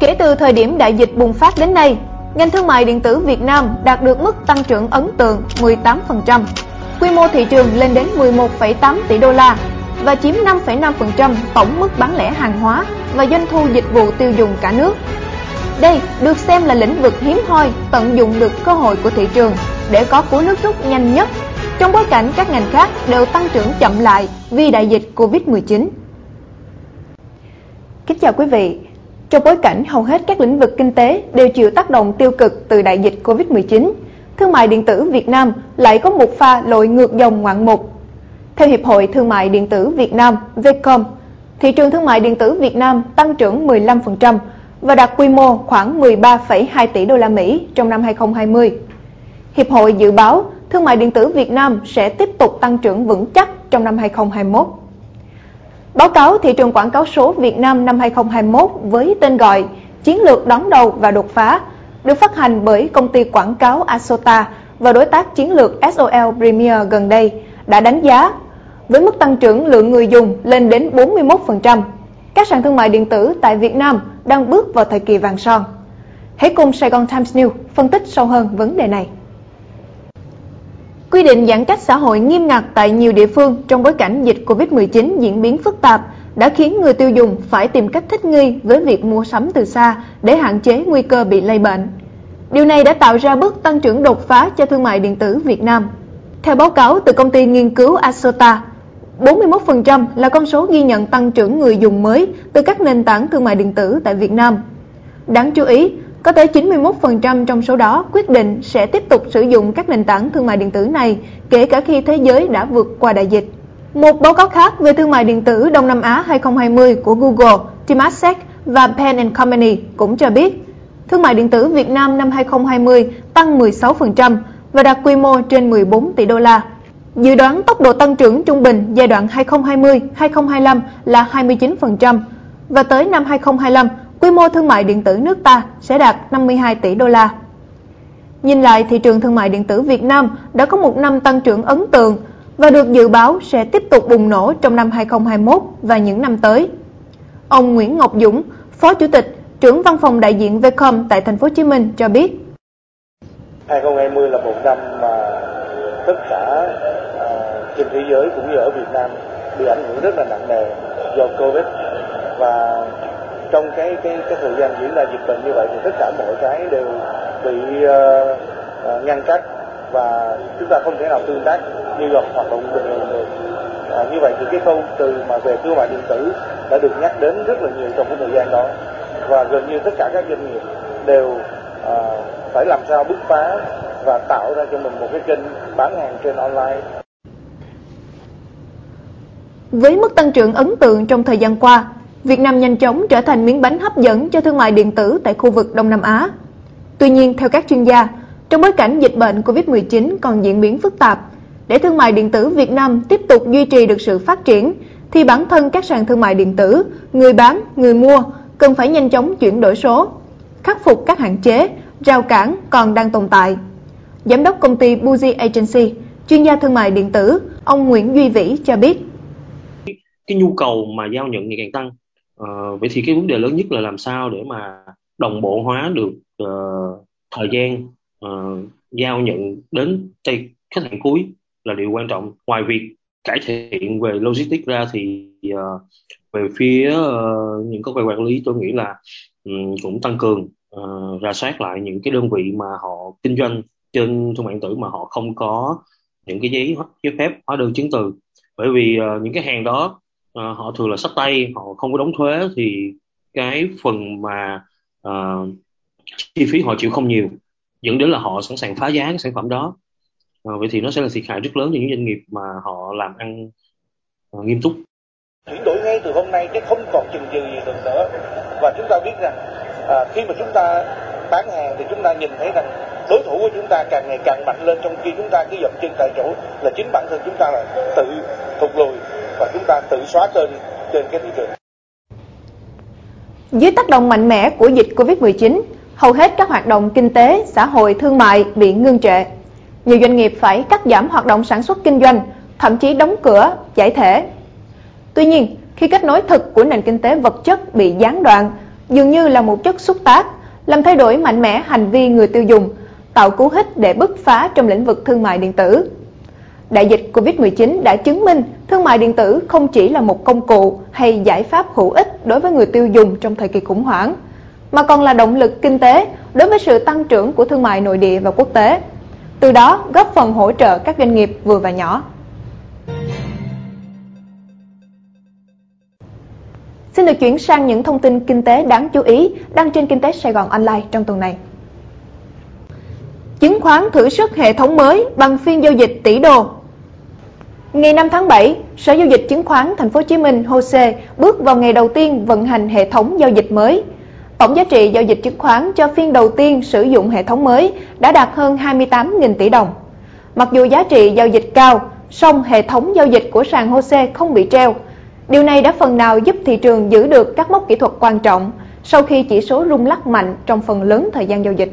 Kể từ thời điểm đại dịch bùng phát đến nay, ngành thương mại điện tử Việt Nam đạt được mức tăng trưởng ấn tượng 18%, quy mô thị trường lên đến 11,8 tỷ đô la và chiếm 5,5% tổng mức bán lẻ hàng hóa và doanh thu dịch vụ tiêu dùng cả nước. Đây được xem là lĩnh vực hiếm hoi tận dụng được cơ hội của thị trường để có cú nước rút nhanh nhất trong bối cảnh các ngành khác đều tăng trưởng chậm lại vì đại dịch Covid-19. Kính chào quý vị. Trong bối cảnh hầu hết các lĩnh vực kinh tế đều chịu tác động tiêu cực từ đại dịch Covid-19, thương mại điện tử Việt Nam lại có một pha lội ngược dòng ngoạn mục. Theo Hiệp hội Thương mại điện tử Việt Nam Vcom, thị trường thương mại điện tử Việt Nam tăng trưởng 15% và đạt quy mô khoảng 13,2 tỷ đô la Mỹ trong năm 2020. Hiệp hội dự báo thương mại điện tử Việt Nam sẽ tiếp tục tăng trưởng vững chắc trong năm 2021. Báo cáo thị trường quảng cáo số Việt Nam năm 2021 với tên gọi Chiến lược đón đầu và đột phá, được phát hành bởi công ty quảng cáo Asota và đối tác chiến lược SOL Premier gần đây, đã đánh giá với mức tăng trưởng lượng người dùng lên đến 41%. Các sàn thương mại điện tử tại Việt Nam đang bước vào thời kỳ vàng son. Hãy cùng Sài Gòn Times News phân tích sâu hơn vấn đề này. Quy định giãn cách xã hội nghiêm ngặt tại nhiều địa phương trong bối cảnh dịch Covid-19 diễn biến phức tạp đã khiến người tiêu dùng phải tìm cách thích nghi với việc mua sắm từ xa để hạn chế nguy cơ bị lây bệnh. Điều này đã tạo ra bước tăng trưởng đột phá cho thương mại điện tử Việt Nam. Theo báo cáo từ công ty nghiên cứu Asota, 41% là con số ghi nhận tăng trưởng người dùng mới từ các nền tảng thương mại điện tử tại Việt Nam. Đáng chú ý, có tới 91% trong số đó quyết định sẽ tiếp tục sử dụng các nền tảng thương mại điện tử này kể cả khi thế giới đã vượt qua đại dịch. Một báo cáo khác về thương mại điện tử Đông Nam Á 2020 của Google, Temasek và Pen Company cũng cho biết thương mại điện tử Việt Nam năm 2020 tăng 16% và đạt quy mô trên 14 tỷ đô la. Dự đoán tốc độ tăng trưởng trung bình giai đoạn 2020-2025 là 29% và tới năm 2025 quy mô thương mại điện tử nước ta sẽ đạt 52 tỷ đô la. Nhìn lại thị trường thương mại điện tử Việt Nam đã có một năm tăng trưởng ấn tượng và được dự báo sẽ tiếp tục bùng nổ trong năm 2021 và những năm tới. Ông Nguyễn Ngọc Dũng, Phó Chủ tịch, trưởng văn phòng đại diện Vcom tại thành phố Hồ Chí Minh cho biết. 2020 là một năm mà tất cả uh, trên thế giới cũng như ở Việt Nam bị ảnh hưởng rất là nặng nề do Covid và trong cái cái cái thời gian diễn ra dịch bệnh như vậy thì tất cả mọi cái đều bị uh, ngăn cách và chúng ta không thể nào tương tác như là hoạt động bình thường được. À, như vậy thì cái khâu từ mà về thương mại điện tử đã được nhắc đến rất là nhiều trong cái thời gian đó. Và gần như tất cả các doanh nghiệp đều à, phải làm sao bứt phá và tạo ra cho mình một cái kênh bán hàng trên online. Với mức tăng trưởng ấn tượng trong thời gian qua, Việt Nam nhanh chóng trở thành miếng bánh hấp dẫn cho thương mại điện tử tại khu vực Đông Nam Á. Tuy nhiên, theo các chuyên gia, trong bối cảnh dịch bệnh COVID-19 còn diễn biến phức tạp, để thương mại điện tử Việt Nam tiếp tục duy trì được sự phát triển, thì bản thân các sàn thương mại điện tử, người bán, người mua cần phải nhanh chóng chuyển đổi số, khắc phục các hạn chế, rào cản còn đang tồn tại. Giám đốc công ty Buzi Agency, chuyên gia thương mại điện tử, ông Nguyễn Duy Vĩ cho biết. Cái nhu cầu mà giao nhận ngày càng tăng Ờ, vậy thì cái vấn đề lớn nhất là làm sao để mà đồng bộ hóa được uh, thời gian uh, giao nhận đến tay khách hàng cuối là điều quan trọng. Ngoài việc cải thiện về logistics ra thì uh, về phía uh, những cơ quan quản lý tôi nghĩ là um, cũng tăng cường uh, ra soát lại những cái đơn vị mà họ kinh doanh trên thương mại điện tử mà họ không có những cái giấy giấy phép hóa đơn chứng từ. Bởi vì uh, những cái hàng đó Ờ, họ thường là sách tay họ không có đóng thuế thì cái phần mà uh, chi phí họ chịu không nhiều dẫn đến là họ sẵn sàng phá giá cái sản phẩm đó. Uh, vậy thì nó sẽ là thiệt hại rất lớn cho những doanh nghiệp mà họ làm ăn uh, nghiêm túc. Chuyển đổi ngay từ hôm nay chứ không còn chừng chừ gì được nữa. Và chúng ta biết rằng à, khi mà chúng ta bán hàng thì chúng ta nhìn thấy rằng đối thủ của chúng ta càng ngày càng mạnh lên trong khi chúng ta cứ dậm chân tại chỗ là chính bản thân chúng ta là tự thụt lùi và chúng ta tự xóa trên trên cái thị trường. Dưới tác động mạnh mẽ của dịch Covid-19, hầu hết các hoạt động kinh tế, xã hội, thương mại bị ngưng trệ. Nhiều doanh nghiệp phải cắt giảm hoạt động sản xuất kinh doanh, thậm chí đóng cửa, giải thể. Tuy nhiên, khi kết nối thực của nền kinh tế vật chất bị gián đoạn, dường như là một chất xúc tác, làm thay đổi mạnh mẽ hành vi người tiêu dùng, tạo cú hích để bứt phá trong lĩnh vực thương mại điện tử. Đại dịch Covid-19 đã chứng minh thương mại điện tử không chỉ là một công cụ hay giải pháp hữu ích đối với người tiêu dùng trong thời kỳ khủng hoảng, mà còn là động lực kinh tế đối với sự tăng trưởng của thương mại nội địa và quốc tế. Từ đó góp phần hỗ trợ các doanh nghiệp vừa và nhỏ. Xin được chuyển sang những thông tin kinh tế đáng chú ý đăng trên Kinh tế Sài Gòn Online trong tuần này. Chứng khoán thử sức hệ thống mới bằng phiên giao dịch tỷ đô. Ngày 5 tháng 7, Sở giao dịch chứng khoán Thành phố Hồ Chí Minh HOSE bước vào ngày đầu tiên vận hành hệ thống giao dịch mới. Tổng giá trị giao dịch chứng khoán cho phiên đầu tiên sử dụng hệ thống mới đã đạt hơn 28.000 tỷ đồng. Mặc dù giá trị giao dịch cao, song hệ thống giao dịch của sàn HOSE không bị treo. Điều này đã phần nào giúp thị trường giữ được các mốc kỹ thuật quan trọng sau khi chỉ số rung lắc mạnh trong phần lớn thời gian giao dịch.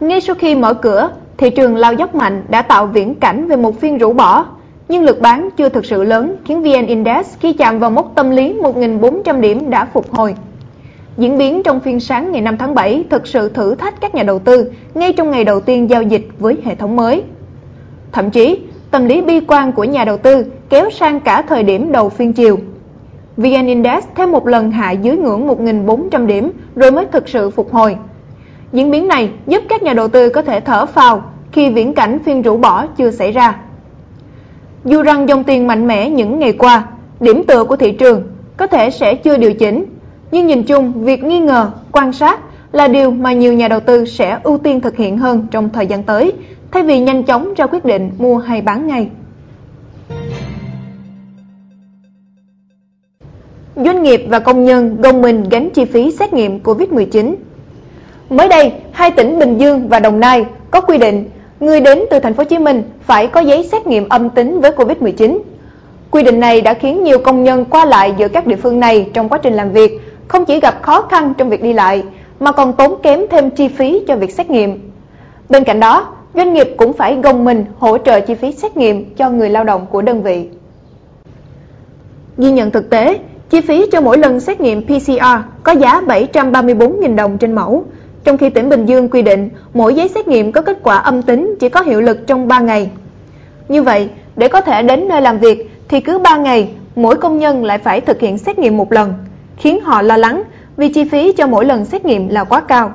Ngay sau khi mở cửa, thị trường lao dốc mạnh đã tạo viễn cảnh về một phiên rũ bỏ, nhưng lực bán chưa thực sự lớn khiến VN Index khi chạm vào mốc tâm lý 1.400 điểm đã phục hồi. Diễn biến trong phiên sáng ngày 5 tháng 7 thực sự thử thách các nhà đầu tư ngay trong ngày đầu tiên giao dịch với hệ thống mới. Thậm chí, tâm lý bi quan của nhà đầu tư kéo sang cả thời điểm đầu phiên chiều. VN Index thêm một lần hạ dưới ngưỡng 1.400 điểm rồi mới thực sự phục hồi. Diễn biến này giúp các nhà đầu tư có thể thở phào khi viễn cảnh phiên rũ bỏ chưa xảy ra. Dù rằng dòng tiền mạnh mẽ những ngày qua, điểm tựa của thị trường có thể sẽ chưa điều chỉnh, nhưng nhìn chung việc nghi ngờ, quan sát là điều mà nhiều nhà đầu tư sẽ ưu tiên thực hiện hơn trong thời gian tới, thay vì nhanh chóng ra quyết định mua hay bán ngay. Doanh nghiệp và công nhân gồng mình gánh chi phí xét nghiệm COVID-19 Mới đây, hai tỉnh Bình Dương và Đồng Nai có quy định người đến từ thành phố Hồ Chí Minh phải có giấy xét nghiệm âm tính với Covid-19. Quy định này đã khiến nhiều công nhân qua lại giữa các địa phương này trong quá trình làm việc không chỉ gặp khó khăn trong việc đi lại mà còn tốn kém thêm chi phí cho việc xét nghiệm. Bên cạnh đó, doanh nghiệp cũng phải gồng mình hỗ trợ chi phí xét nghiệm cho người lao động của đơn vị. Ghi nhận thực tế, chi phí cho mỗi lần xét nghiệm PCR có giá 734.000 đồng trên mẫu, trong khi tỉnh Bình Dương quy định mỗi giấy xét nghiệm có kết quả âm tính chỉ có hiệu lực trong 3 ngày. Như vậy, để có thể đến nơi làm việc thì cứ 3 ngày, mỗi công nhân lại phải thực hiện xét nghiệm một lần, khiến họ lo lắng vì chi phí cho mỗi lần xét nghiệm là quá cao.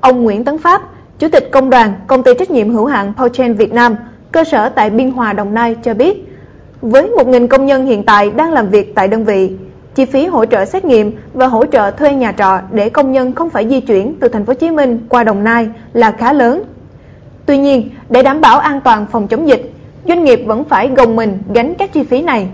Ông Nguyễn Tấn Pháp, Chủ tịch Công đoàn Công ty trách nhiệm hữu hạn Pochen Việt Nam, cơ sở tại Biên Hòa, Đồng Nai cho biết, với 1.000 công nhân hiện tại đang làm việc tại đơn vị, chi phí hỗ trợ xét nghiệm và hỗ trợ thuê nhà trọ để công nhân không phải di chuyển từ thành phố Hồ Chí Minh qua Đồng Nai là khá lớn. Tuy nhiên, để đảm bảo an toàn phòng chống dịch, doanh nghiệp vẫn phải gồng mình gánh các chi phí này.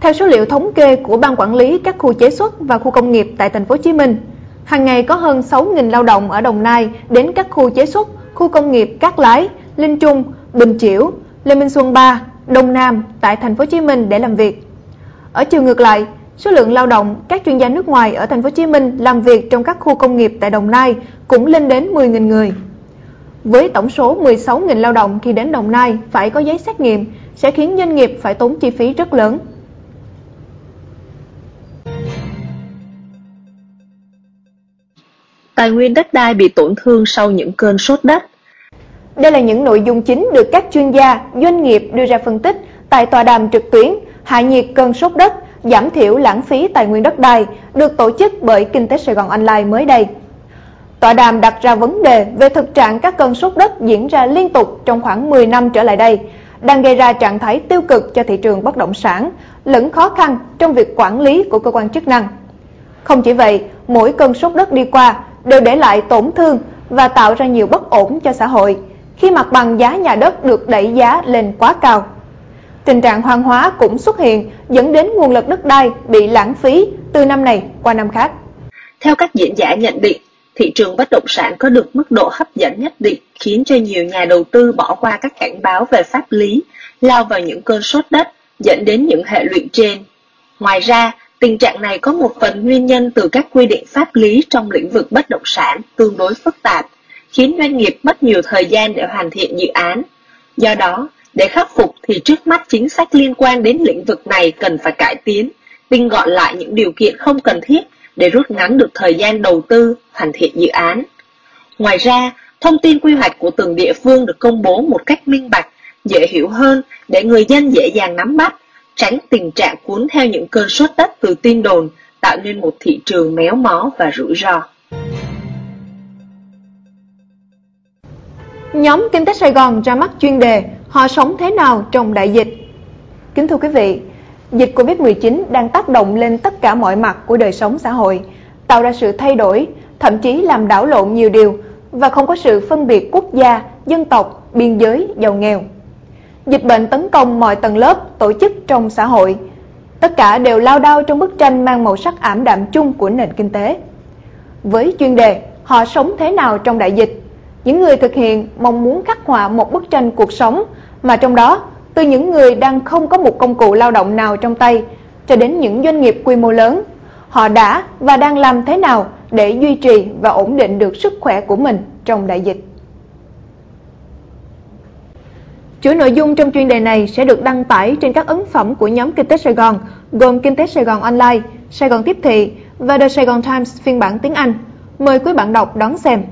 Theo số liệu thống kê của ban quản lý các khu chế xuất và khu công nghiệp tại thành phố Hồ Chí Minh, hàng ngày có hơn 6.000 lao động ở Đồng Nai đến các khu chế xuất, khu công nghiệp Cát Lái, Linh Trung, Bình Chiểu, Lê Minh Xuân 3, Đông Nam tại thành phố Hồ Chí Minh để làm việc. Ở chiều ngược lại, số lượng lao động các chuyên gia nước ngoài ở thành phố Hồ Chí Minh làm việc trong các khu công nghiệp tại Đồng Nai cũng lên đến 10.000 người. Với tổng số 16.000 lao động khi đến Đồng Nai phải có giấy xét nghiệm sẽ khiến doanh nghiệp phải tốn chi phí rất lớn. Tài nguyên đất đai bị tổn thương sau những cơn sốt đất. Đây là những nội dung chính được các chuyên gia, doanh nghiệp đưa ra phân tích tại tọa đàm trực tuyến hạ nhiệt cơn sốt đất, giảm thiểu lãng phí tài nguyên đất đai được tổ chức bởi Kinh tế Sài Gòn Online mới đây. Tọa đàm đặt ra vấn đề về thực trạng các cơn sốt đất diễn ra liên tục trong khoảng 10 năm trở lại đây, đang gây ra trạng thái tiêu cực cho thị trường bất động sản, lẫn khó khăn trong việc quản lý của cơ quan chức năng. Không chỉ vậy, mỗi cơn sốt đất đi qua đều để lại tổn thương và tạo ra nhiều bất ổn cho xã hội khi mặt bằng giá nhà đất được đẩy giá lên quá cao. Tình trạng hoang hóa cũng xuất hiện dẫn đến nguồn lực đất đai bị lãng phí từ năm này qua năm khác. Theo các diễn giả nhận định, thị trường bất động sản có được mức độ hấp dẫn nhất định khiến cho nhiều nhà đầu tư bỏ qua các cảnh báo về pháp lý, lao vào những cơn sốt đất dẫn đến những hệ lụy trên. Ngoài ra, tình trạng này có một phần nguyên nhân từ các quy định pháp lý trong lĩnh vực bất động sản tương đối phức tạp, khiến doanh nghiệp mất nhiều thời gian để hoàn thiện dự án. Do đó, để khắc phục thì trước mắt chính sách liên quan đến lĩnh vực này cần phải cải tiến, tinh gọn lại những điều kiện không cần thiết để rút ngắn được thời gian đầu tư, hoàn thiện dự án. Ngoài ra, thông tin quy hoạch của từng địa phương được công bố một cách minh bạch, dễ hiểu hơn để người dân dễ dàng nắm bắt, tránh tình trạng cuốn theo những cơn sốt đất từ tin đồn, tạo nên một thị trường méo mó và rủi ro. Nhóm Kinh tế Sài Gòn ra mắt chuyên đề Họ sống thế nào trong đại dịch? Kính thưa quý vị, dịch Covid-19 đang tác động lên tất cả mọi mặt của đời sống xã hội, tạo ra sự thay đổi, thậm chí làm đảo lộn nhiều điều và không có sự phân biệt quốc gia, dân tộc, biên giới, giàu nghèo. Dịch bệnh tấn công mọi tầng lớp, tổ chức trong xã hội. Tất cả đều lao đao trong bức tranh mang màu sắc ảm đạm chung của nền kinh tế. Với chuyên đề Họ sống thế nào trong đại dịch? Những người thực hiện mong muốn khắc họa một bức tranh cuộc sống mà trong đó từ những người đang không có một công cụ lao động nào trong tay cho đến những doanh nghiệp quy mô lớn, họ đã và đang làm thế nào để duy trì và ổn định được sức khỏe của mình trong đại dịch. Chuỗi nội dung trong chuyên đề này sẽ được đăng tải trên các ấn phẩm của nhóm Kinh tế Sài Gòn gồm Kinh tế Sài Gòn Online, Sài Gòn Tiếp Thị và The Sài Gòn Times phiên bản tiếng Anh. Mời quý bạn đọc đón xem.